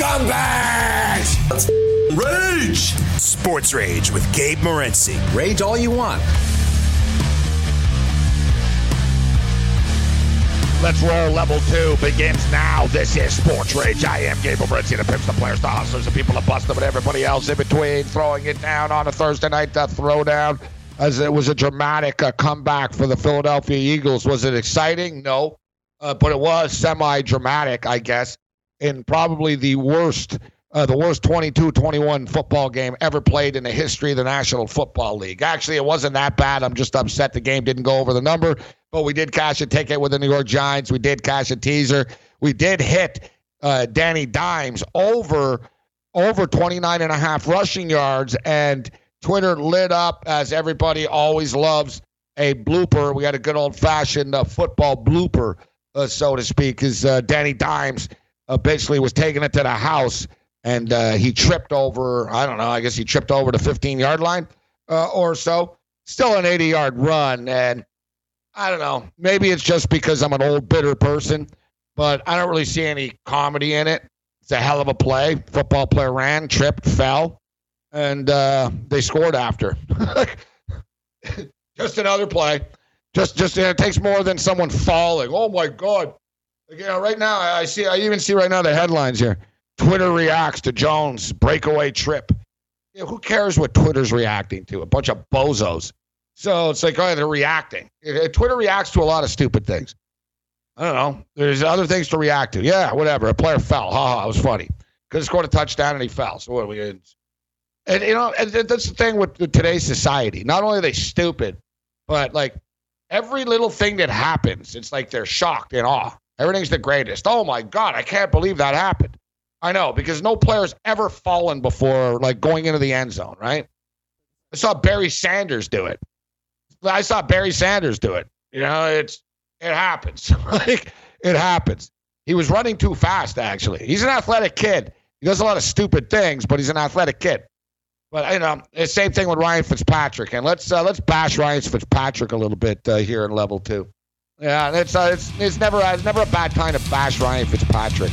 Scumbags! Rage! Sports Rage with Gabe Morency. Rage all you want. Let's roll level two begins now. This is Sports Rage. I am Gabe Morency, the pimps, the players, the hustlers, the people, the busters, and everybody else in between. Throwing it down on a Thursday night uh, throwdown as it was a dramatic uh, comeback for the Philadelphia Eagles. Was it exciting? No. Uh, but it was semi-dramatic, I guess, in probably the worst, uh, the worst 22-21 football game ever played in the history of the National Football League. Actually, it wasn't that bad. I'm just upset the game didn't go over the number, but we did cash a ticket with the New York Giants. We did cash a teaser. We did hit uh, Danny Dimes over over 29 and a half rushing yards, and Twitter lit up as everybody always loves a blooper. We had a good old fashioned uh, football blooper uh, so to speak, is uh, Danny Dimes uh, basically was taking it to the house and uh, he tripped over, I don't know, I guess he tripped over the 15 yard line uh, or so. Still an 80 yard run. And I don't know, maybe it's just because I'm an old, bitter person, but I don't really see any comedy in it. It's a hell of a play. Football player ran, tripped, fell, and uh, they scored after. just another play. Just, just it takes more than someone falling. Oh my God! Know, right now I see. I even see right now the headlines here. Twitter reacts to Jones breakaway trip. Yeah, who cares what Twitter's reacting to? A bunch of bozos. So it's like, oh, they're reacting. Twitter reacts to a lot of stupid things. I don't know. There's other things to react to. Yeah, whatever. A player fell. Ha ha. It was funny. Could have scored a touchdown and he fell. So what are we? And you know, and that's the thing with today's society. Not only are they stupid, but like every little thing that happens, it's like they're shocked and awe. Everything's the greatest. Oh my God, I can't believe that happened. I know, because no player's ever fallen before, like going into the end zone, right? I saw Barry Sanders do it. I saw Barry Sanders do it. You know, it's it happens. like it happens. He was running too fast, actually. He's an athletic kid. He does a lot of stupid things, but he's an athletic kid. But you know, the same thing with Ryan Fitzpatrick, and let's uh, let's bash Ryan Fitzpatrick a little bit uh, here in level two. Yeah, it's uh, it's it's never it's never a bad time to bash Ryan Fitzpatrick.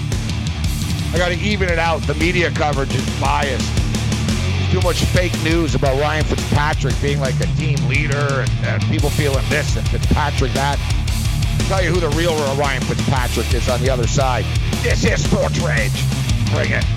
I got to even it out. The media coverage is biased. There's too much fake news about Ryan Fitzpatrick being like a team leader and, and people feeling this and Fitzpatrick that. I'll tell you who the real Ryan Fitzpatrick is on the other side. This is Sports Rage. Bring it.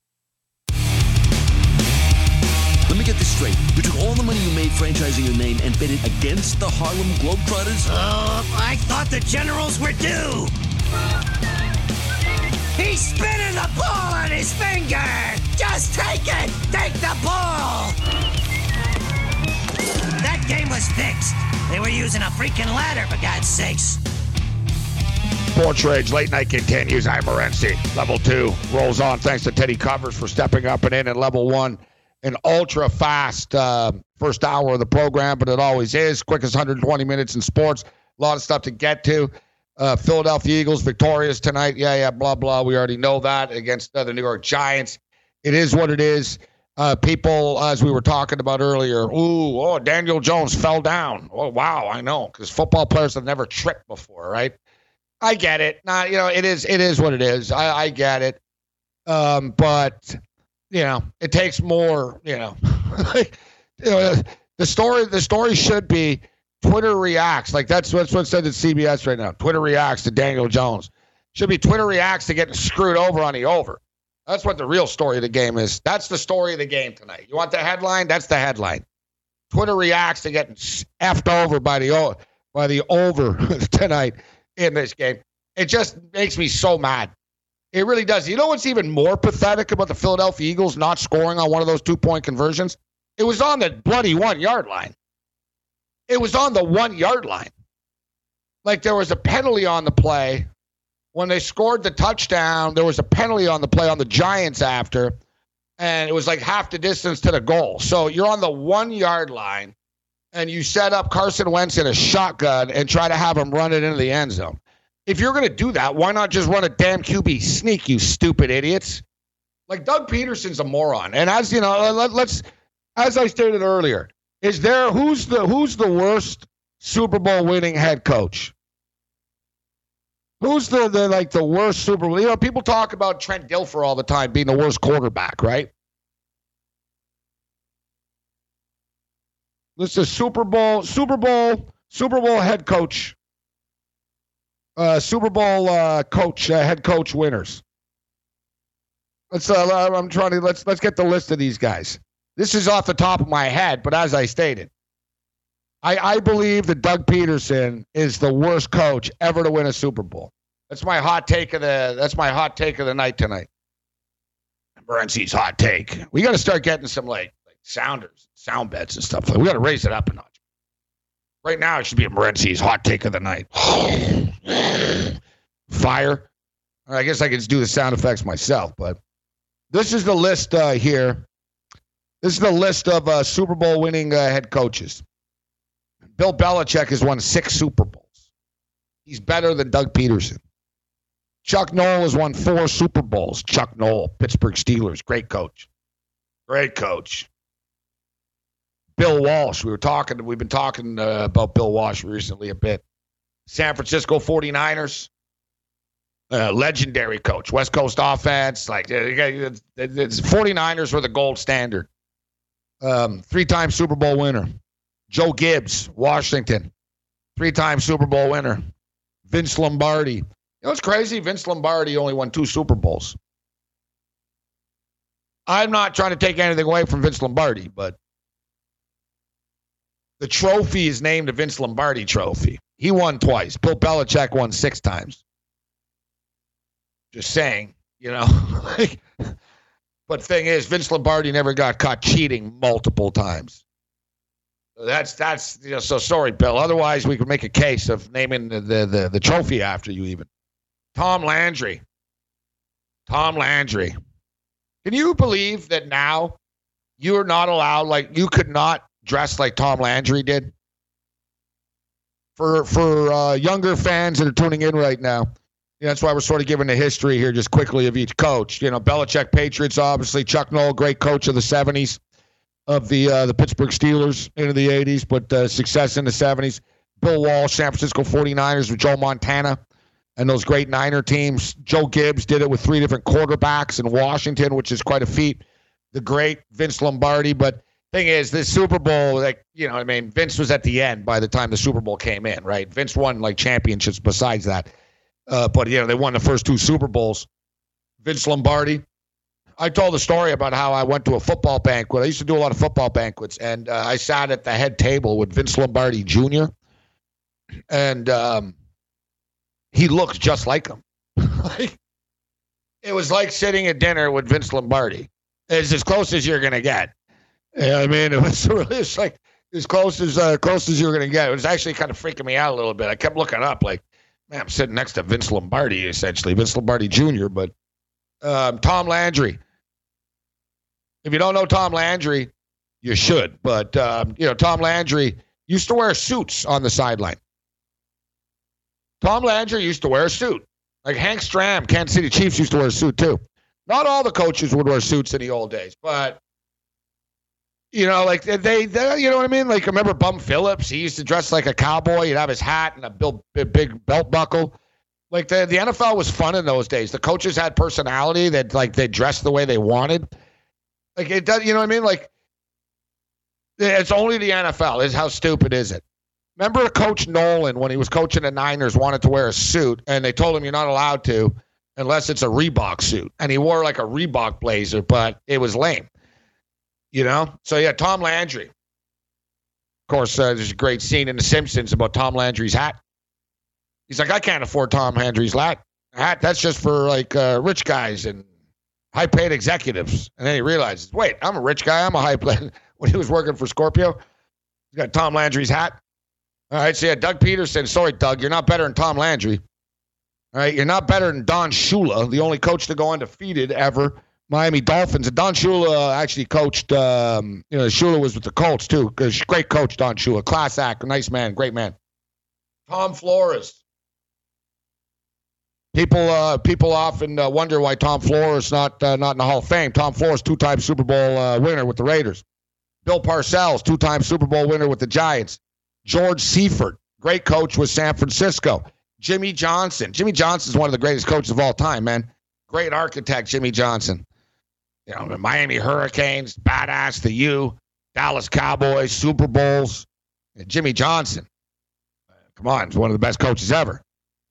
Me get this straight. You took all the money you made franchising your name and bet it against the Harlem Globetrotters? Oh, I thought the Generals were due. He's spinning the ball on his finger. Just take it. Take the ball. That game was fixed. They were using a freaking ladder, for God's sakes. Sports Rage late night continues. I'm Morency. Level two rolls on. Thanks to Teddy Covers for stepping up and in at level one. An ultra fast uh, first hour of the program, but it always is. Quickest 120 minutes in sports. A lot of stuff to get to. Uh, Philadelphia Eagles victorious tonight. Yeah, yeah, blah, blah. We already know that against uh, the New York Giants. It is what it is. Uh, people, as we were talking about earlier, ooh, oh, Daniel Jones fell down. Oh, wow, I know, because football players have never tripped before, right? I get it. Not, you know, it is, it is what it is. I, I get it. Um, but you know, it takes more, you know, you know, the story, the story should be Twitter reacts. Like that's what's what's said at CBS right now. Twitter reacts to Daniel Jones. Should be Twitter reacts to getting screwed over on the over. That's what the real story of the game is. That's the story of the game tonight. You want the headline? That's the headline. Twitter reacts to getting effed over by the by the over tonight in this game. It just makes me so mad. It really does. You know what's even more pathetic about the Philadelphia Eagles not scoring on one of those two point conversions? It was on the bloody one yard line. It was on the one yard line. Like there was a penalty on the play. when they scored the touchdown, there was a penalty on the play on the Giants after, and it was like half the distance to the goal. So you're on the one yard line, and you set up Carson Wentz in a shotgun and try to have him run it into the end zone. If you're going to do that, why not just run a damn QB sneak, you stupid idiots? Like Doug Pederson's a moron. And as you know, let, let's as I stated earlier, is there who's the who's the worst Super Bowl winning head coach? Who's the, the like the worst Super Bowl? You know, people talk about Trent Dilfer all the time being the worst quarterback, right? This is Super Bowl, Super Bowl, Super Bowl head coach, uh, Super Bowl uh, coach, uh, head coach winners. Let's. Uh, I'm trying to let's let's get the list of these guys. This is off the top of my head, but as I stated, I, I believe that Doug Pederson is the worst coach ever to win a Super Bowl. That's my hot take of the. That's my hot take of the night tonight. Morency's hot take. We got to start getting some like like sounders, sound beds and stuff. we got to raise it up a notch. Right now, it should be Morency's hot take of the night. Fire. I guess I could do the sound effects myself, but this is the list uh, here. This is the list of uh, Super Bowl winning uh, head coaches. Bill Belichick has won six Super Bowls. He's better than Doug Pederson. Chuck Noll has won four Super Bowls. Chuck Noll, Pittsburgh Steelers, great coach. Great coach. Bill Walsh, we were talking, we've been talking uh, about Bill Walsh recently a bit. San Francisco 49ers, uh, legendary coach, West Coast offense. Like, uh, it's, 49ers were the gold standard. Um, three time Super Bowl winner. Joe Gibbs, Washington, three time Super Bowl winner. Vince Lombardi. You know what's crazy? Vince Lombardi only won two Super Bowls. I'm not trying to take anything away from Vince Lombardi, but the trophy is named the Vince Lombardi trophy. He won twice. Bill Belichick won six times. Just saying, you know. but thing is, Vince Lombardi never got caught cheating multiple times. That's that's you know, so sorry, Bill. Otherwise, we could make a case of naming the, the the, the trophy after you. Even Tom Landry. Tom Landry. Can you believe that now you are not allowed? Like you could not dress like Tom Landry did. For for uh, younger fans that are tuning in right now, yeah, that's why we're sort of giving the history here, just quickly of each coach. You know, Belichick, Patriots, obviously. Chuck Noll, great coach of the '70s of the uh, the Pittsburgh Steelers into the 80s, but uh, success in the 70s. Bill Walsh, San Francisco 49ers with Joe Montana and those great Niner teams. Joe Gibbs did it with three different quarterbacks in Washington, which is quite a feat. The great Vince Lombardi, but thing is, this Super Bowl, like you know, I mean, Vince was at the end by the time the Super Bowl came in, right? Vince won like championships besides that, uh, but you know, they won the first two Super Bowls. Vince Lombardi, I told the story about how I went to a football banquet. I used to do a lot of football banquets, and uh, I sat at the head table with Vince Lombardi Jr. And um, he looks just like him. it was like sitting at dinner with Vince Lombardi. It's as close as you're gonna get. Yeah, I mean, it was really it's like as close as uh, close as you were gonna get. It was actually kind of freaking me out a little bit. I kept looking up, like, man, I'm sitting next to Vince Lombardi, essentially Vince Lombardi Jr. But um, Tom Landry if you don't know Tom Landry, you should. But um, you know, Tom Landry used to wear suits on the sideline. Tom Landry used to wear a suit. Like Hank Stram, Kansas City Chiefs used to wear a suit too. Not all the coaches would wear suits in the old days, but you know, like they, they, you know what I mean? Like, remember Bum Phillips? He used to dress like a cowboy. He'd have his hat and a big, big belt buckle. Like the the NFL was fun in those days. The coaches had personality. That like they dressed the way they wanted. Like it does, you know what I mean? Like it's only the NFL. Is how stupid is it? Remember Coach Nolan when he was coaching the Niners wanted to wear a suit and they told him you're not allowed to unless it's a Reebok suit. And he wore like a Reebok blazer, but it was lame. You know? So yeah, Tom Landry. Of course, uh, there's a great scene in The Simpsons about Tom Landry's hat. He's like, I can't afford Tom Landry's hat. Hat that's just for like uh, rich guys and high paid executives. And then he realizes, wait, I'm a rich guy. I'm a high paid. when he was working for Scorpio, he's got Tom Landry's hat. All right, so yeah, Doug Pederson. Sorry, Doug, you're not better than Tom Landry. All right, you're not better than Don Shula, the only coach to go undefeated ever. Miami Dolphins. And Don Shula actually coached. Um, you know, Shula was with the Colts too. Great coach, Don Shula. Class act, nice man, great man. Tom Flores. People, uh, people often uh, wonder why Tom Flores not uh, not in the Hall of Fame. Tom Flores, two-time Super Bowl uh, winner with the Raiders. Bill Parcells, two-time Super Bowl winner with the Giants. George Seifert, great coach with San Francisco. Jimmy Johnson. Jimmy Johnson is one of the greatest coaches of all time, man. Great architect, Jimmy Johnson. You know, the Miami Hurricanes, badass, the U, Dallas Cowboys, Super Bowls. Jimmy Johnson. Come on, he's one of the best coaches ever.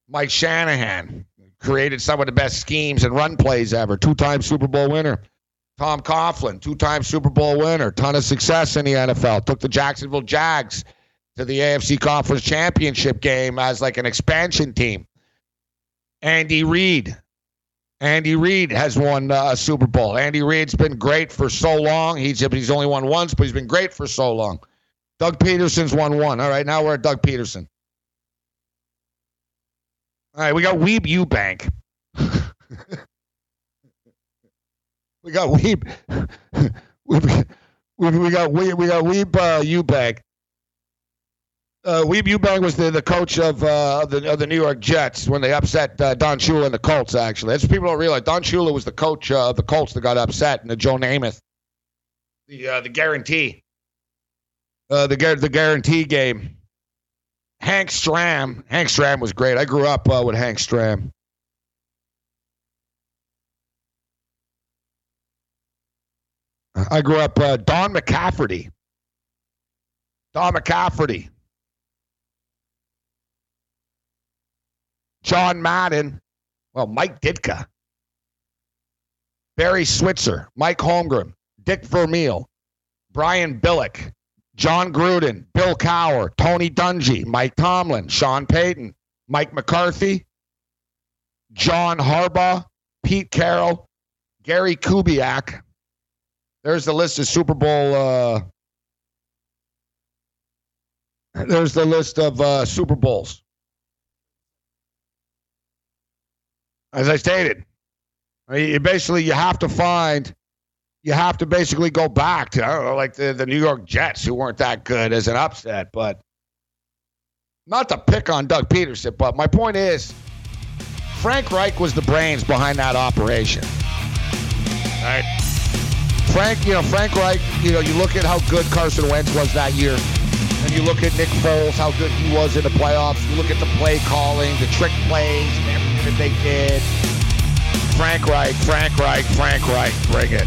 Mike Shanahan created some of the best schemes and run plays ever. Two-time Super Bowl winner. Tom Coughlin, two-time Super Bowl winner. Ton of success in the NFL. Took the Jacksonville Jags to the AFC Conference Championship game as like an expansion team. Andy Reid. Andy Reid has won uh, a Super Bowl. Andy Reid's been great for so long. He's he's only won once, but he's been great for so long. Doug Pederson's won one. All right, now we're at Doug Pederson. All right, we got Weeb Ewbank. we got Weeb. we, we, we got we, we got Weeb uh, Ewbank uh, Weeb Ewbank was the, the coach of, uh, of, the, of the New York Jets when they upset uh, Don Shula and the Colts, actually. That's what people don't realize. Don Shula was the coach uh, of the Colts that got upset and the Joe Namath, the, uh, the guarantee, uh, the, the guarantee game. Hank Stram. Hank Stram was great. I grew up uh, with Hank Stram. I grew up uh, Don McCafferty. Don McCafferty. John Madden, well, Mike Ditka, Barry Switzer, Mike Holmgren, Dick Vermeil, Brian Billick, Jon Gruden, Bill Cowher, Tony Dungy, Mike Tomlin, Sean Payton, Mike McCarthy, John Harbaugh, Pete Carroll, Gary Kubiak. There's the list of Super Bowl. Uh, there's the list of uh, Super Bowls. As I stated, you basically you have to find, you have to basically go back to I know, like the the New York Jets who weren't that good as an upset, but not to pick on Doug Pederson, but my point is, Frank Reich was the brains behind that operation. Right? Frank, you know, Frank Reich, you know, you look at how good Carson Wentz was that year, and you look at Nick Foles, how good he was in the playoffs. You look at the play calling, the trick plays, and everything that they did. Frank Reich, Frank Reich, Frank Reich, bring it.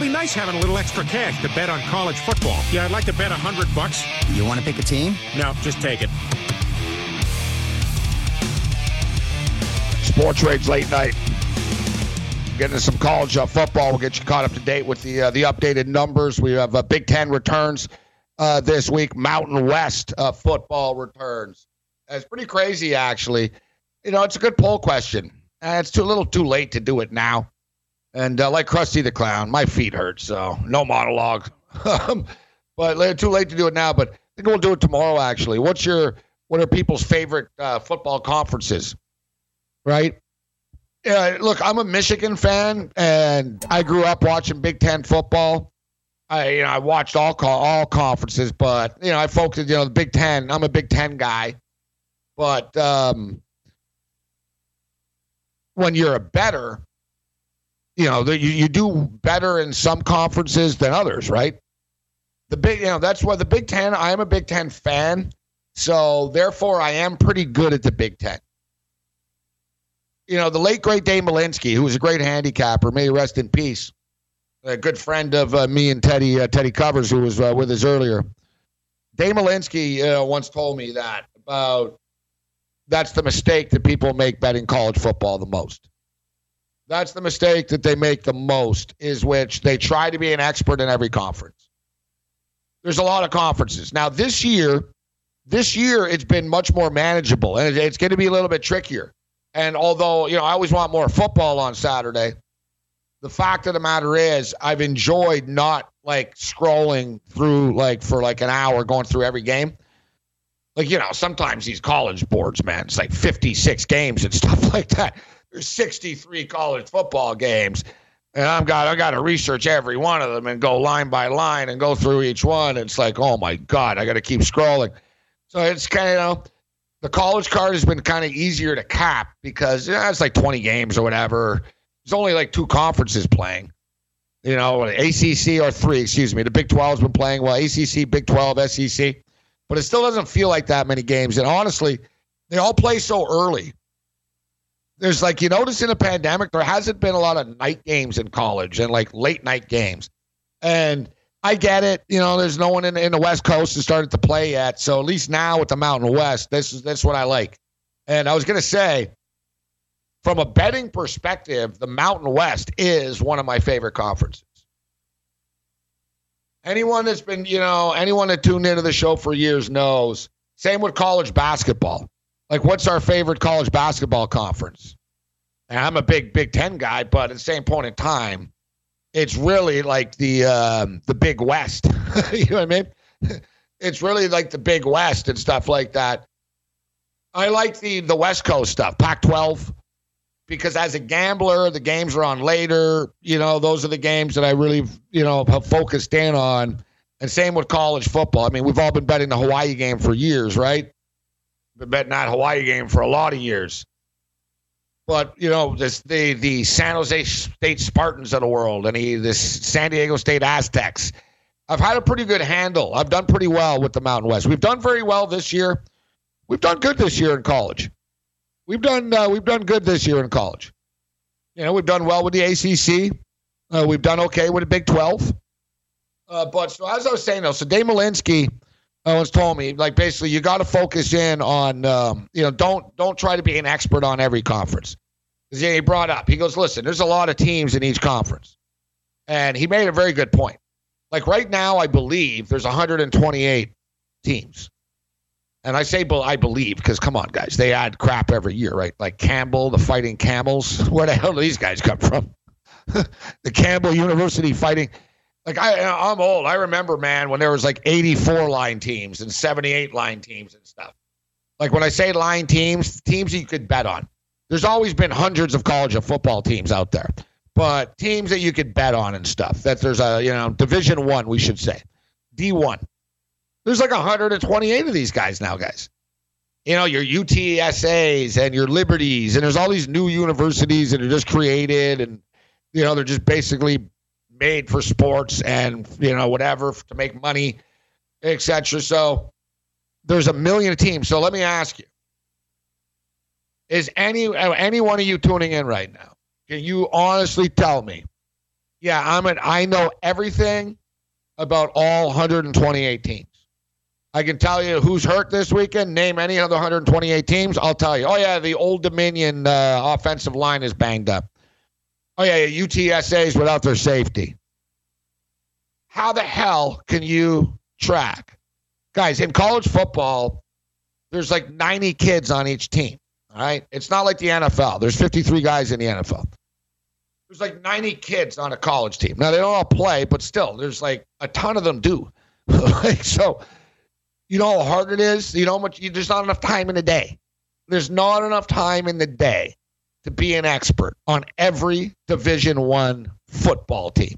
It'll be nice having a little extra cash to bet on college football. Yeah, I'd like to bet a hundred bucks. You want to pick a team? No, just take it. Sports Rage late night. Getting to some college uh, football. We'll get you caught up to date with the uh, the updated numbers. We have uh, Big Ten returns uh, this week. Mountain West uh, football returns. It's pretty crazy, actually you know, it's a good poll question. Uh, it's too a little too late to do it now. And uh, like Krusty the Clown, my feet hurt, so no monologue. but too late to do it now. But I think we'll do it tomorrow. Actually, what's your what are people's favorite uh, football conferences? Right. Yeah, look, I'm a Michigan fan, and I grew up watching Big Ten football. I, you know, I watched all all conferences, but you know, I focused, you know, the Big Ten. I'm a Big Ten guy, but um, when you're a better, you know, you, you do better in some conferences than others, right? The big, you know, that's why the Big Ten, I am a Big Ten fan. So therefore, I am pretty good at the Big Ten. You know, the late, great Dave Malinsky, who was a great handicapper, may rest in peace, a good friend of uh, me and Teddy, uh, Teddy Covers, who was uh, with us earlier. Dave Malinsky uh, once told me that about that's the mistake that people make betting college football the most. That's the mistake that they make the most, is which they try to be an expert in every conference. There's a lot of conferences. Now, this year, this year it's been much more manageable and it's going to be a little bit trickier. And although, you know, I always want more football on Saturday, the fact of the matter is I've enjoyed not like scrolling through like for like an hour going through every game. Like, you know, sometimes these college boards, man, it's like 56 games and stuff like that. There's 63 college football games. And I've got I got to research every one of them and go line by line and go through each one. It's like, oh my God, I got to keep scrolling. So it's kind of, you know, the college card has been kind of easier to cap because you know, it's like 20 games or whatever. There's only like two conferences playing. You know, ACC or three, excuse me. The Big 12 has been playing well. ACC, Big 12, SEC. But it still doesn't feel like that many games. And honestly, they all play so early. There's like, you notice in the pandemic, there hasn't been a lot of night games in college and like late night games. And I get it. You know, there's no one in, in the West Coast who started to play yet. So at least now with the Mountain West, this is that's what I like. And I was gonna say, from a betting perspective, the Mountain West is one of my favorite conferences. Anyone that's been, you know, anyone that tuned into the show for years knows. Same with college basketball. Like, what's our favorite college basketball conference? And I'm a big Big Ten guy, but at the same point in time, it's really like the um, the Big West. you know what I mean? It's really like the Big West and stuff like that. I like the the West Coast stuff, Pac-12, because as a gambler, the games are on later. You know, those are the games that I really you know have focused in on. And same with college football. I mean, we've all been betting the Hawaii game for years, right? Betting that Hawaii game for a lot of years. But you know, this the the San Jose State Spartans of the world, and he, this San Diego State Aztecs. I've had a pretty good handle. I've done pretty well with the Mountain West. We've done very well this year. We've done good this year in college. We've done uh, we've done good this year in college. You know, we've done well with the ACC. Uh, we've done okay with the Big Twelve. Uh, but so as I was saying though, so Dave Malinsky once told me like basically you got to focus in on um, you know don't don't try to be an expert on every conference. Yeah, he brought up he goes listen, there's a lot of teams in each conference, and he made a very good point. Like right now, I believe there's 128 teams. And I say, I believe, because come on, guys, they add crap every year, right? Like Campbell, the Fighting Camels. Where the hell do these guys come from? the Campbell University Fighting. Like I, I'm old. I remember, man, when there was like 84 line teams and 78 line teams and stuff. Like when I say line teams, teams you could bet on. There's always been hundreds of college of football teams out there, but teams that you could bet on and stuff. That there's a you know Division One, we should say, D one. There's like 128 of these guys now, guys. You know, your UTSAs and your Liberties, and there's all these new universities that are just created, and you know they're just basically made for sports and you know whatever to make money, etc. So there's a million teams. So let me ask you: Is any any one of you tuning in right now? Can you honestly tell me? Yeah, I'm an. I know everything about all 128 teams. I can tell you who's hurt this weekend. Name any other 128 teams. I'll tell you. Oh yeah, the Old Dominion uh, offensive line is banged up. Oh yeah, yeah UTSA's without their safety. How the hell can you track, guys? In college football, there's like 90 kids on each team. All right, it's not like the NFL. There's 53 guys in the NFL. There's like 90 kids on a college team. Now they don't all play, but still, there's like a ton of them do. like so you know how hard it is? You know how much there's not enough time in the day. There's not enough time in the day to be an expert on every division one football team.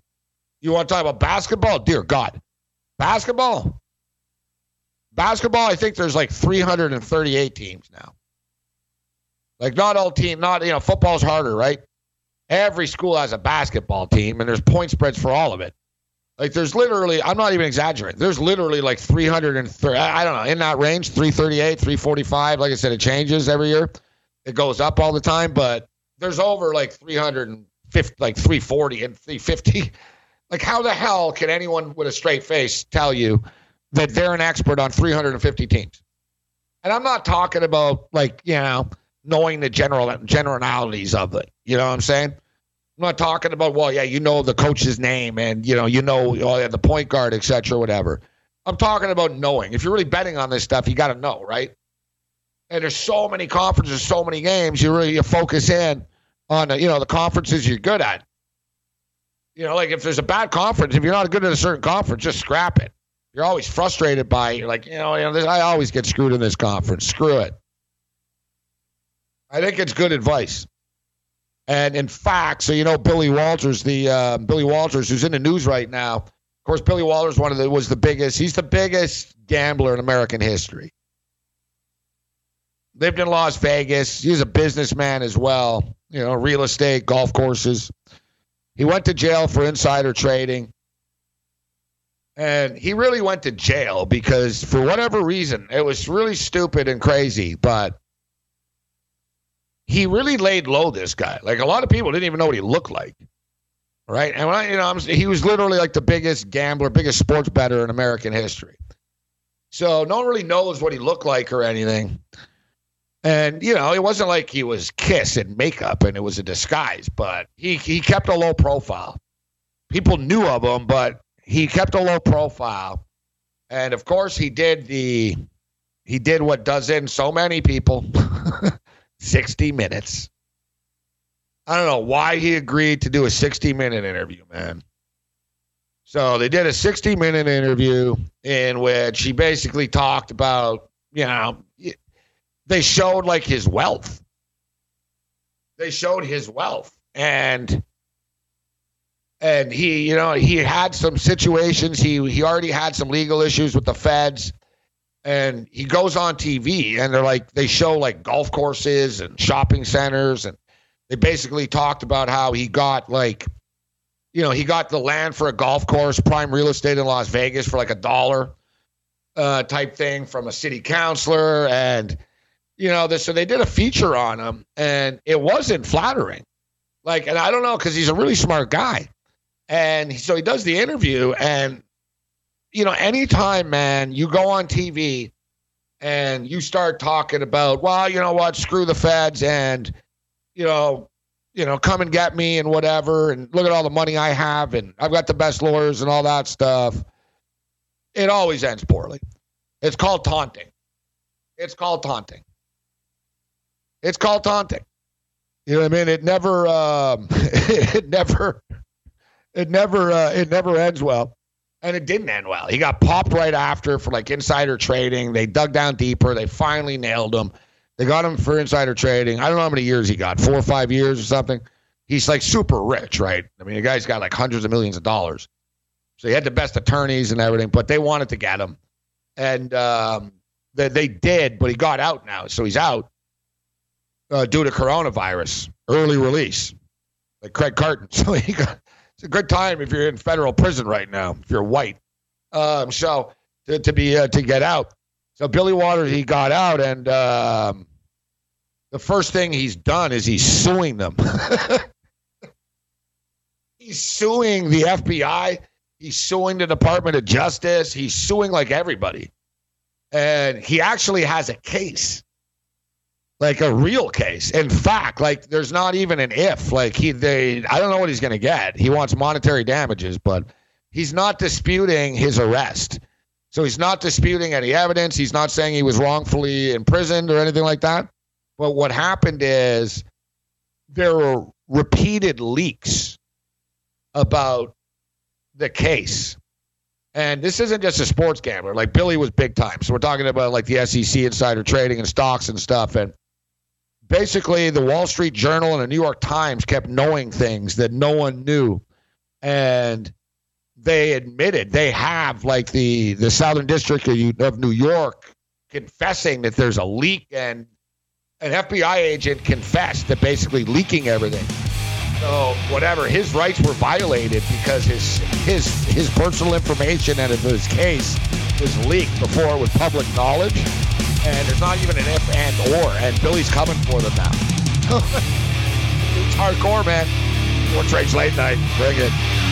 You want to talk about basketball? Dear God. Basketball? Basketball, I think there's like 338 teams now. Like not all team, not you know, football's harder, right? Every school has a basketball team and there's point spreads for all of it. Like there's literally, I'm not even exaggerating. There's literally like 330, I don't know, in that range, 338, 345. Like I said, it changes every year. It goes up all the time, but there's over like 350, like 340 and 350. Like how the hell can anyone with a straight face tell you that they're an expert on 350 teams? And I'm not talking about like, you know, knowing the general generalities of it. You know what I'm saying? I'm not talking about, well, yeah, you know the coach's name and you know, you know oh, yeah, the point guard, etc., whatever. I'm talking about knowing. If you're really betting on this stuff, you got to know, right? And there's so many conferences, so many games. You really you focus in on the, you know the conferences you're good at. You know, like if there's a bad conference, if you're not good at a certain conference, just scrap it. You're always frustrated by it. You're like, you know, you know this, I always get screwed in this conference. Screw it. I think it's good advice. And in fact, so you know, Billy Walters, the uh, Billy Walters, who's in the news right now. Of course, Billy Walters one of the was the biggest. He's the biggest gambler in American history. Lived in Las Vegas. He's a businessman as well. You know, real estate, golf courses. He went to jail for insider trading. And he really went to jail because, for whatever reason, it was really stupid and crazy, but he really laid low this guy. Like a lot of people didn't even know what he looked like. Right. And I, you know, I'm, he was literally like the biggest gambler, biggest sports better in American history. So no one really knows what he looked like or anything. And, you know, it wasn't like he was Kiss in makeup and it was a disguise, but he, he kept a low profile. People knew of him, but he kept a low profile. And of course, he did the, he did what does in so many people 60 minutes. I don't know why he agreed to do a 60 minute interview, man. So they did a 60 minute interview in which he basically talked about, you know, they showed like his wealth. They showed his wealth. And and he, you know, he had some situations. He he already had some legal issues with the feds. And he goes on TV and they're like they show like golf courses and shopping centers and they basically talked about how he got like you know, he got the land for a golf course, prime real estate in Las Vegas for like a dollar uh, type thing from a city councilor and you know, this, so they did a feature on him and it wasn't flattering. Like, and I don't know, because he's a really smart guy. And so he does the interview. And, you know, anytime, man, you go on TV and you start talking about, well, you know what, screw the feds and, you know, you know, come and get me and whatever, and look at all the money I have, and I've got the best lawyers and all that stuff. It always ends poorly. It's called taunting. It's called taunting. It's called taunting. You know what I mean? It never, um, it never, it never, uh, it never ends well, and it didn't end well. He got popped right after for like insider trading. They dug down deeper. They finally nailed him. They got him for insider trading. I don't know how many years he got, four or five years or something. He's like super rich, right? I mean, the guy's got like hundreds of millions of dollars. So he had the best attorneys and everything, but they wanted to get him, and um, they, they did. But he got out now, so he's out uh, due to coronavirus, early release, like Craig Carton. So got, it's a good time if you're in federal prison right now, if you're white. Um, so to, to be uh, to get out. So Billy Walters, he got out, and um, the first thing he's done is he's suing them. he's suing the FBI. He's suing the Department of Justice. He's suing like everybody, and he actually has a case like a real case. In fact, like there's not even an if. Like he, they, I don't know what he's going to get. He wants monetary damages, but he's not disputing his arrest. So he's not disputing any evidence. He's not saying he was wrongfully imprisoned or anything like that. But what happened is there were repeated leaks about the case. And this isn't just a sports gambler. Like Billy was big time. So we're talking about like the SEC insider trading and stocks and stuff. And basically the Wall Street Journal and the New York Times kept knowing things that no one knew. And they admitted they have like the the Southern District of New York confessing that there's a leak and an FBI agent confessed that basically leaking everything. So whatever, his rights were violated because his his his personal information and his case was leaked before it was public knowledge and there's not even an if and or, and Billy's coming for them now. it's hardcore, man. Sports Rage Late Night. Bring it.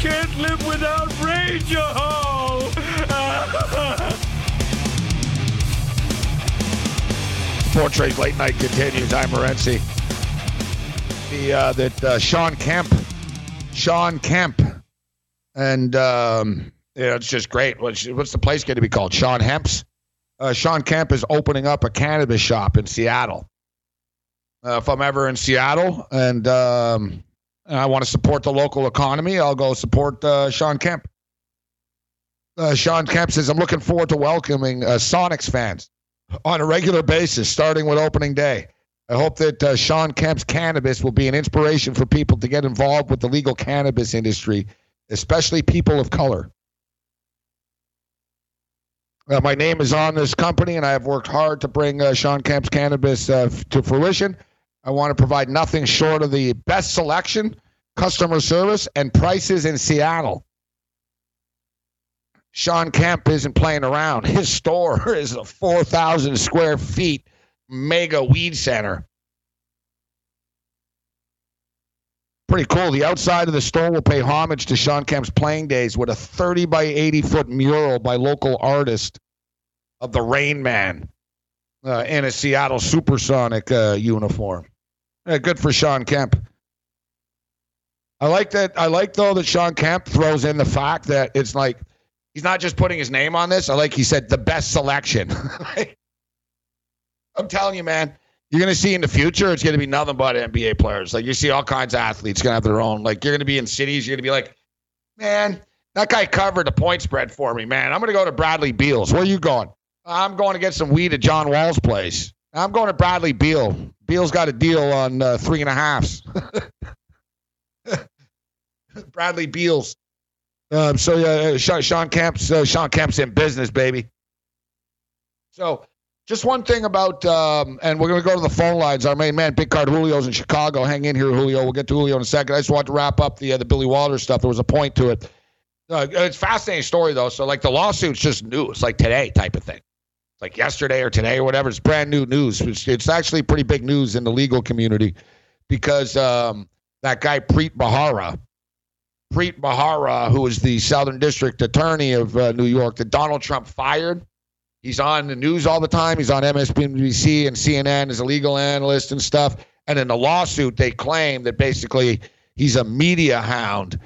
Can't live without Rageahol. Sports Rage Late Night continues. I'm Morency. The uh, that uh, Shawn Kemp, Shawn Kemp, and um, you know, it's just great. What's, what's the place going to be called? Sean Hemp's. Uh, Shawn Kemp is opening up a cannabis shop in Seattle. Uh, if I'm ever in Seattle and, um, and I want to support the local economy, I'll go support uh, Shawn Kemp. Uh, Shawn Kemp says, I'm looking forward to welcoming uh, Sonics fans on a regular basis, starting with opening day. I hope that uh, Shawn Kemp's cannabis will be an inspiration for people to get involved with the legal cannabis industry, especially people of color. Uh, my name is on this company, and I have worked hard to bring uh, Shawn Kemp's cannabis uh, to fruition. I want to provide nothing short of the best selection, customer service, and prices in Seattle. Shawn Kemp isn't playing around. His store is a 4,000 square feet mega weed center. Pretty cool. The outside of the store will pay homage to Shawn Kemp's playing days with a 30 by 80 foot mural by local artist of the Rain Man uh, in a Seattle Supersonic uh, uniform. Uh, good for Shawn Kemp. I like that. I like though that Shawn Kemp throws in the fact that it's like he's not just putting his name on this. I like he said the best selection. I'm telling you, man, you're gonna see in the future it's gonna be nothing but NBA players. Like you see all kinds of athletes gonna have their own. Like you're gonna be in cities, you're gonna be like, man, that guy covered the point spread for me, man. I'm gonna go to Bradley Beal's. Where are you going? I'm going to get some weed at John Wall's place. I'm going to Bradley Beal. Beal's got a deal on uh, three and a halfs. Bradley Beal's. Um, so yeah, uh, Shawn, Kemp's uh, Shawn Kemp's in business, baby. So just one thing about, um, and we're going to go to the phone lines. Our main man, Big Card Julio's in Chicago. Hang in here, Julio. We'll get to Julio in a second. I just want to wrap up the uh, the Billy Walter stuff. There was a point to it. Uh, it's fascinating story though. So like the lawsuit's just new. It's like today type of thing. Like yesterday or today or whatever. It's brand new news. It's, it's actually pretty big news in the legal community because um, that guy Preet Bharara, Preet Bharara, who is the Southern District Attorney of uh, New York, that Donald Trump fired. He's on the news all the time. He's on MSNBC and CNN as a legal analyst and stuff. And in the lawsuit, they claim that basically he's a media hound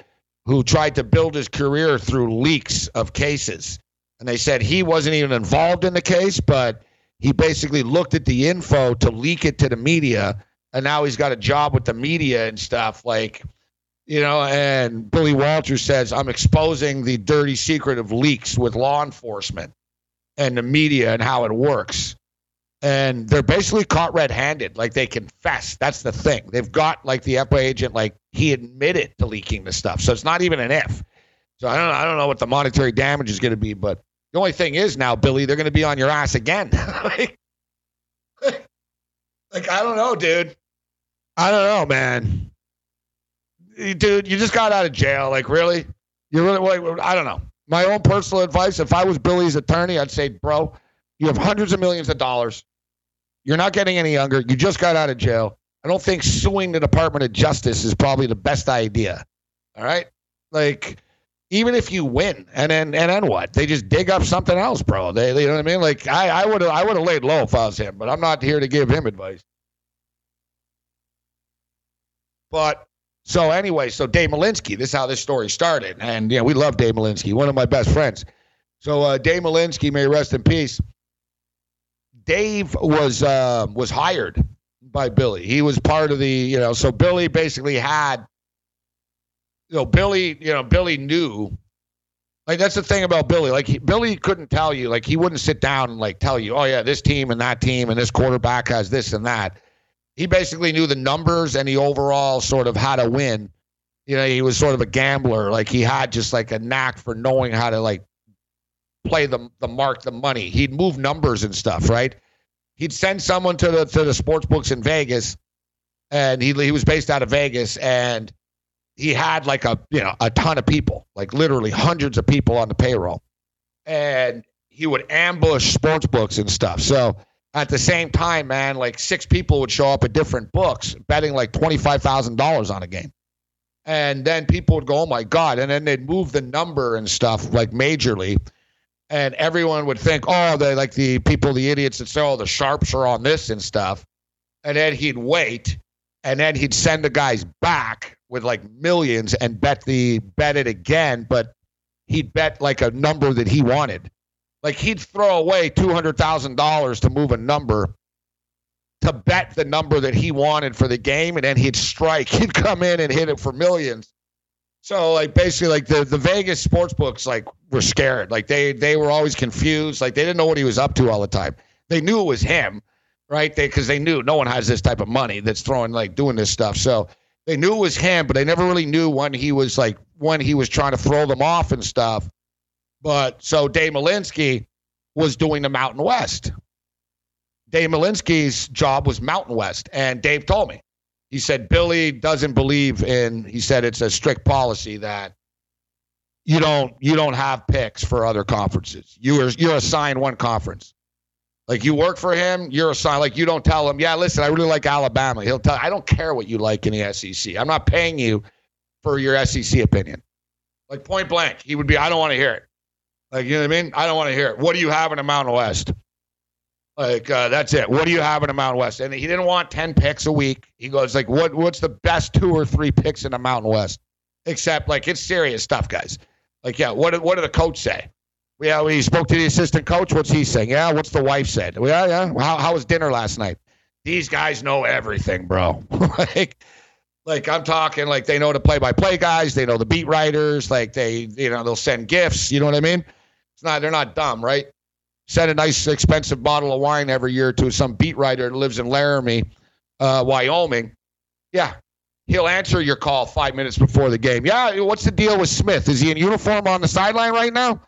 who tried to build his career through leaks of cases. And they said he wasn't even involved in the case, but he basically looked at the info to leak it to the media. And now he's got a job with the media and stuff. Like, you know, and Billy Walters says, I'm exposing the dirty secret of leaks with law enforcement and the media and how it works. And they're basically caught red handed. Like they confess. That's the thing. They've got like the FBI agent, like he admitted to leaking the stuff. So it's not even an if. So I don't I don't know what the monetary damage is going to be, but the only thing is now, Billy, they're going to be on your ass again. like, like, I don't know, dude. I don't know, man. Dude, you just got out of jail. Like, really? You really? Like, I don't know. My own personal advice: if I was Billy's attorney, I'd say, bro, you have hundreds of millions of dollars. You're not getting any younger. You just got out of jail. I don't think suing the Department of Justice is probably the best idea. All right, like even if you win, and then and then what? They just dig up something else, bro. They, you know what I mean? Like I, would have, I would have laid low if I was him, but I'm not here to give him advice. But so anyway, so Dave Malinsky, this is how this story started, and yeah, we love Dave Malinsky, one of my best friends. So uh, Dave Malinsky, may rest in peace. Dave was uh, was hired by Billy. He was part of the, you know, so Billy basically had you know, Billy, you know, Billy knew. Like that's the thing about Billy. Like he, Billy couldn't tell you. Like he wouldn't sit down and like tell you, oh yeah, this team and that team and this quarterback has this and that. He basically knew the numbers and the overall sort of how to win. You know, he was sort of a gambler. Like he had just like a knack for knowing how to like play the the mark the money. He'd move numbers and stuff, right? He'd send someone to the to the sports books in Vegas, and he he was based out of Vegas, and he had like a you know a ton of people, like literally hundreds of people on the payroll, and he would ambush sports books and stuff. So at the same time, man, like six people would show up at different books betting like twenty five thousand dollars on a game. And then people would go, Oh my God. And then they'd move the number and stuff like majorly. And everyone would think, Oh, they like the people, the idiots that say, Oh, the sharps are on this and stuff. And then he'd wait and then he'd send the guys back with like millions and bet the bet it again, but he'd bet like a number that he wanted. Like he'd throw away two hundred thousand dollars to move a number to bet the number that he wanted for the game, and then he'd strike. He'd come in and hit it for millions. So like basically like the, the Vegas sports books like were scared. Like they they were always confused. Like they didn't know what he was up to all the time. They knew it was him, right? They because they knew no one has this type of money that's throwing like doing this stuff. So they knew it was him, but they never really knew when he was like when he was trying to throw them off and stuff. But so Dave Malinsky was doing the Mountain West. Dave Malinsky's job was Mountain West. And Dave told me, he said, Billy doesn't believe in, he said it's a strict policy that you don't you don't have picks for other conferences. You are you're assigned one conference. Like you work for him, you're a sign. Like you don't tell him, yeah, listen, I really like Alabama. He'll tell, I don't care what you like in the SEC. I'm not paying you for your SEC opinion. Like point blank, he would be, I don't want to hear it. Like, you know what I mean? I don't want to hear it. What do you have in the Mountain West? Like, uh, that's it. What do you have in the Mountain West? And he didn't want 10 picks a week. He goes, like, what? what's the best two or three picks in the Mountain West? Except, like, it's serious stuff, guys. Like, yeah, what, what did the coach say? Yeah, we spoke to the assistant coach. What's he saying? Yeah, what's the wife said? Yeah, yeah. How, how was dinner last night? These guys know everything, bro. like, like I'm talking like they know the play-by-play guys, they know the beat writers, like they, you know, they'll send gifts. You know what I mean? It's not they're not dumb, right? Send a nice expensive bottle of wine every year to some beat writer that lives in Laramie, uh, Wyoming. Yeah, he'll answer your call five minutes before the game. Yeah, what's the deal with Smith? Is he in uniform on the sideline right now?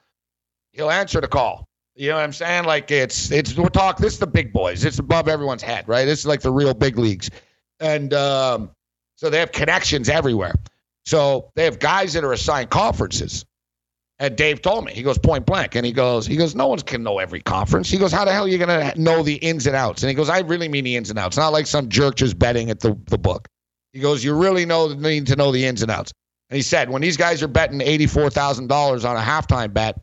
He'll answer the call. You know what I'm saying? Like it's it's we're talking. This is the big boys. It's above everyone's head, right? This is like the real big leagues, and um, so they have connections everywhere. So they have guys that are assigned conferences. And Dave told me, he goes point blank, and he goes, he goes, no one can know every conference. He goes, how the hell are you gonna know the ins and outs? And he goes, I really mean the ins and outs, not like some jerk just betting at the, the book. He goes, you really know the need to know the ins and outs. And he said, when these guys are betting eighty four thousand dollars on a halftime bet,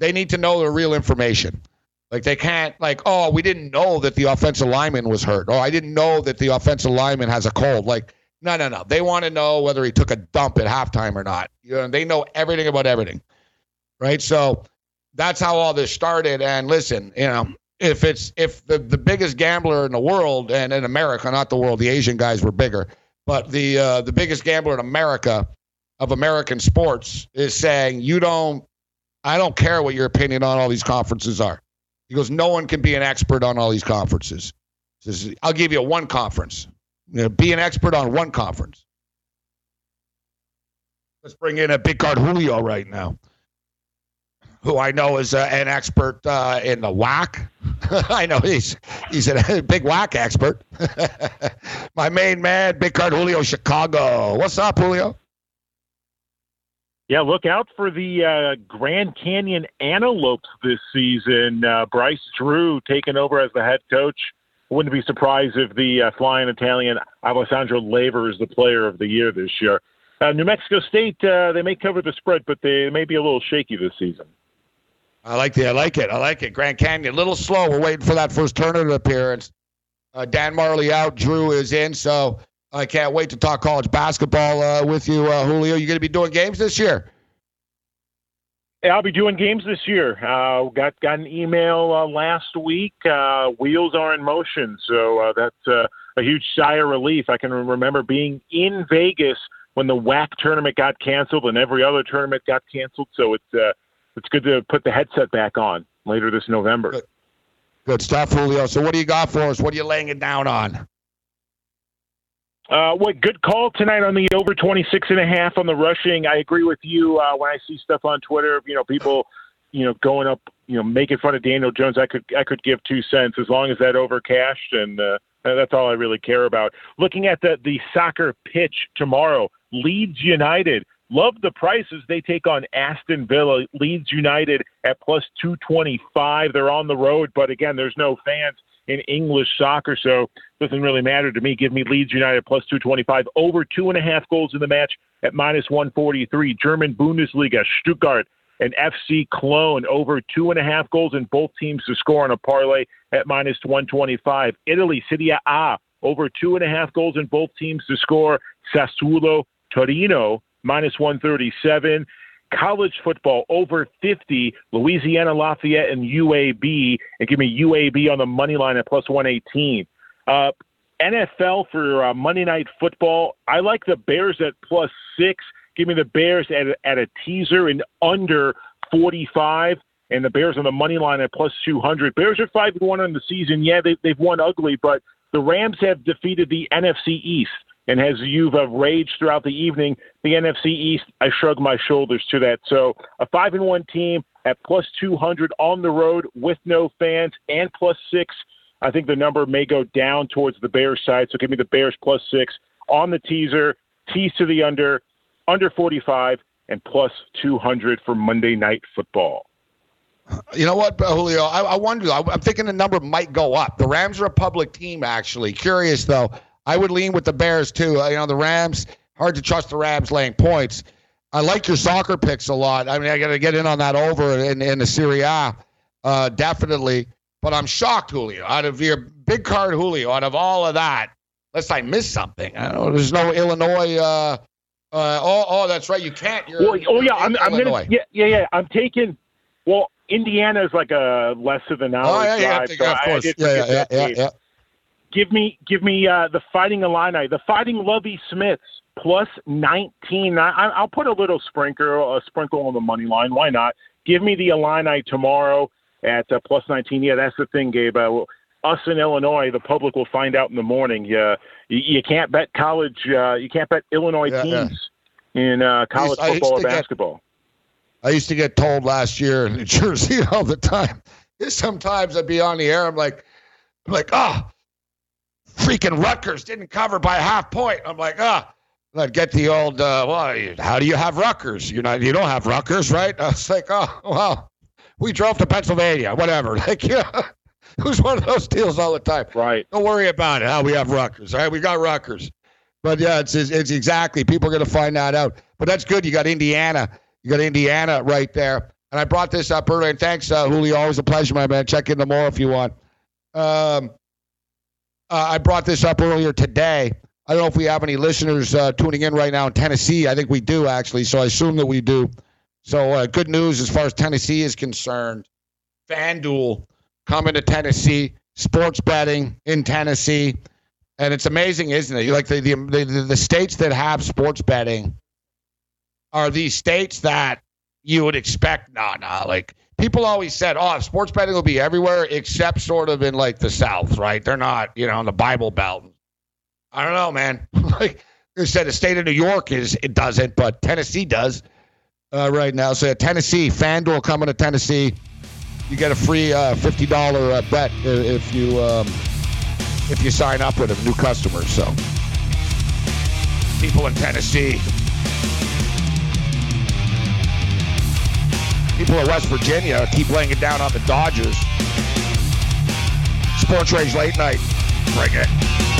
they need to know the real information. Like they can't like, oh, we didn't know that the offensive lineman was hurt. Oh, I didn't know that the offensive lineman has a cold. Like, no, no, no. They want to know whether he took a dump at halftime or not. You know, they know everything about everything right? So that's how all this started. And listen, you know, if it's if the the biggest gambler in the world and in America, not the world, the Asian guys were bigger, but the uh, the biggest gambler in America of American sports is saying you don't. I don't care what your opinion on all these conferences are. He goes, no one can be an expert on all these conferences. Says, I'll give you one conference. You know, be an expert on one conference. Let's bring in a big card Julio right now who I know is uh, an expert uh, in the WAC. I know he's he's a big WAC expert. My main man, Big Card Julio Chicago. What's up, Julio? Yeah, look out for the uh, Grand Canyon Antelopes this season. Uh, Bryce Drew taking over as the head coach. Wouldn't be surprised if the uh, flying Italian Alessandro Lever is the player of the year this year. Uh, New Mexico State, they may cover the spread, but they may be a little shaky this season. I like the I like it. I like it. Grand Canyon, a little slow. We're waiting for that first tournament appearance. Uh, Dan Majerle out. Drew is in. So I can't wait to talk college basketball uh, with you, uh, Julio. You going to be doing games this year? Yeah, I'll be doing games this year. Uh, got got an email uh, last week. Uh, wheels are in motion, so uh, that's uh, a huge sigh of relief. I can remember being in Vegas when the WAC tournament got canceled and every other tournament got canceled. So it's uh, it's good to put the headset back on later this November. Good, good stuff, Julio. So what do you got for us? What are you laying it down on? Uh, what good call tonight on the over 26 and a half on the rushing. I agree with you. Uh, when I see stuff on Twitter, you know, people, you know, going up, you know, making fun of Daniel Jones, I could I could give two cents as long as that over cashed, and uh, that's all I really care about. Looking at the the soccer pitch tomorrow, Leeds United. Love the prices. They take on Aston Villa. Leeds United at plus 225. They're on the road, but again, there's no fans in English soccer, so doesn't really matter to me. Give me Leeds United plus 225, over two and a half goals in the match at minus 143. German Bundesliga, Stuttgart and FC Cologne over two and a half goals in both teams to score on a parlay at minus 125. Italy, Serie A, over two and a half goals in both teams to score. Sassuolo, Torino, minus 137 college football over 50, Louisiana Lafayette and UAB, and give me UAB on the money line at plus 118. Uh, NFL for uh, Monday Night Football, I like the Bears at plus six. Give me the Bears at a, at a teaser and under 45, and the Bears on the money line at plus 200. Bears are five one on the season. Yeah, they, they've won ugly, but the Rams have defeated the NFC East. And as you've raged throughout the evening, the NFC East, I shrug my shoulders to that. So a five and one team at plus 200 on the road with no fans and plus six. I think the number may go down towards the Bears side. So give me the Bears plus six on the teaser, tease to the under, under 45, and plus 200 for Monday Night Football. You know what, Julio? I, I wonder. I'm thinking the number might go up. The Rams are a public team, actually. Curious though. I would lean with the Bears too. Uh, you know, the Rams. Hard to trust the Rams laying points. I like your soccer picks a lot. I mean, I got to get in on that over in, in the Serie A, uh, definitely. But I'm shocked, Julio. Out of your big card, Julio, out of all of that, unless I missed something. I don't know. There's no Illinois. Uh, uh, oh, oh, that's right. You can't. You're, well, oh yeah, I'm, I'm gonna. Yeah, yeah, yeah. I'm taking. Well, Indiana is like a less of an hour oh, yeah, drive. Yeah, so of course. I, I yeah, yeah, yeah, yeah, Give me, give me uh, the Fighting Illini, the Fighting Lovie Smiths plus 19. I, I'll put a little sprinkle, a sprinkle on the money line. Why not? Give me the Illini tomorrow at uh, plus 19. Yeah, that's the thing, Gabe. Uh, us in Illinois, the public will find out in the morning. Yeah, you, you can't bet college. Uh, you can't bet Illinois Yeah, yeah. teams in uh, college I used football or to get- basketball. I used to get told last year in New Jersey all the time. Sometimes I'd be on the air. I'm like, I'm like, ah, freaking Rutgers didn't cover by a half point. I'm like, ah. I'd get the old, uh, well, how do you have Rutgers? You're not, you don't have Rutgers, right? I was like, oh, well, we drove to Pennsylvania, whatever. Like, yeah, it was one of those deals all the time. Right. Don't worry about it. How we have Rutgers, all right? We got Rutgers. But yeah, it's, it's, it's exactly, people are going to find that out. But that's good. You got Indiana. You got Indiana right there. And I brought this up earlier. And thanks, uh, Julio. Always a pleasure, my man. Check in tomorrow if you want. Um, uh, I brought this up earlier today. I don't know if we have any listeners uh, tuning in right now in Tennessee. I think we do, actually. So I assume that we do. So uh, good news as far as Tennessee is concerned. FanDuel coming to Tennessee, sports betting in Tennessee. And it's amazing, isn't it? Like the, the, the, the states that have sports betting are these states that you would expect. No, no, like people always said, oh, sports betting will be everywhere except sort of in like the South, right? They're not, you know, in the Bible Belt. I don't know, man. like they said, the state of New York is it doesn't, but Tennessee does uh, right now. So Tennessee, FanDuel coming to Tennessee. You get a free uh, fifty dollar uh, bet i- if you um, if you sign up with a new customer. So people in Tennessee. People in West Virginia keep laying it down on the Dodgers. Sports Rage late night. Bring it.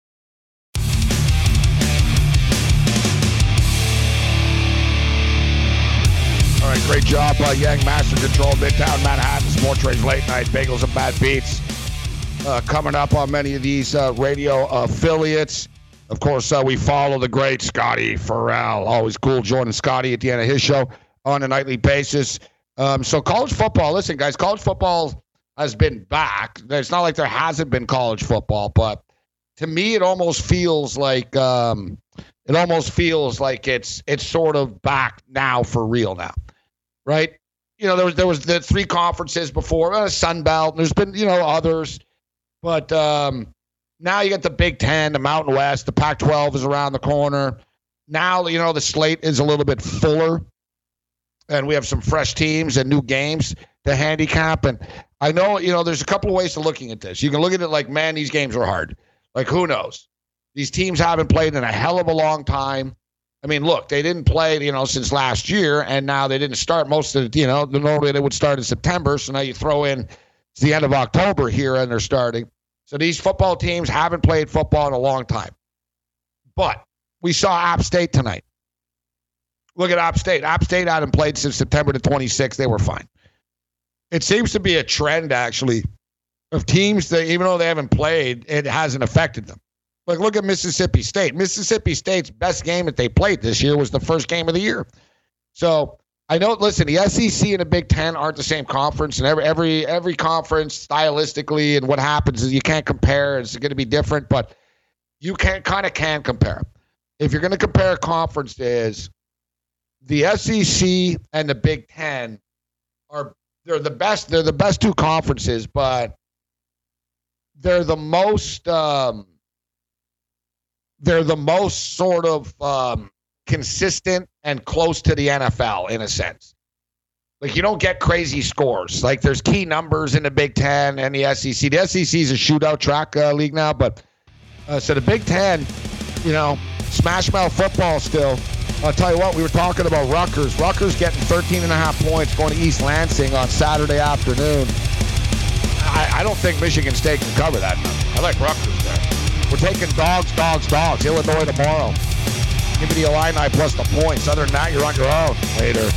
Right, great job, uh, Yang Master Control, Midtown Manhattan, Sports Rage Late Night, Bagels and Bad Beats. Uh, coming up on many of these uh, radio affiliates. Of course, uh, we follow the great Scotty Ferrall. Always cool joining Scotty at the end of his show on a nightly basis. Um, so college football, listen, guys, college football has been back. It's not like there hasn't been college football, but to me, it almost feels like um, it almost feels like it's it's sort of back now for real now, right? You know, there was there was the three conferences before, uh, Sun Belt. There's been you know others, but um, now you got the Big Ten, the Mountain West, the Pac-12 is around the corner. Now you know the slate is a little bit fuller, and we have some fresh teams and new games to handicap. And I know you know there's a couple of ways of looking at this. You can look at it like, man, these games are hard. Like who knows? These teams haven't played in a hell of a long time. I mean, look, they didn't play, you know, since last year, and now they didn't start most of the, you know, normally they would start in September. So now you throw in it's the end of October here, and they're starting. So these football teams haven't played football in a long time. But we saw App State tonight. Look at App State. App State hadn't played since September the 26th. They were fine. It seems to be a trend, actually, of teams that, even though they haven't played, it hasn't affected them. Like, look at Mississippi State. Mississippi State's best game that they played this year was the first game of the year. So I know. Listen, the SEC and the Big Ten aren't the same conference, and every every every conference stylistically and what happens is you can't compare. It's going to be different, but you can kind of can compare. If you're going to compare conferences, the SEC and the Big Ten are they're the best. They're the best two conferences, but they're the most. Um, they're the most sort of um, consistent and close to the NFL in a sense. Like you don't get crazy scores. Like there's key numbers in the Big Ten and the SEC. The SEC is a shootout track uh, league now, but uh, so the Big Ten, you know, smash mouth football still. I'll tell you what, we were talking about Rutgers. Rutgers getting 13 and a half points going to East Lansing on Saturday afternoon. I, I don't think Michigan State can cover that. I like Rutgers there. We're taking dogs, dogs, dogs. Illinois tomorrow. Give me the Illini plus the points. Other than that, you're on your own. Later.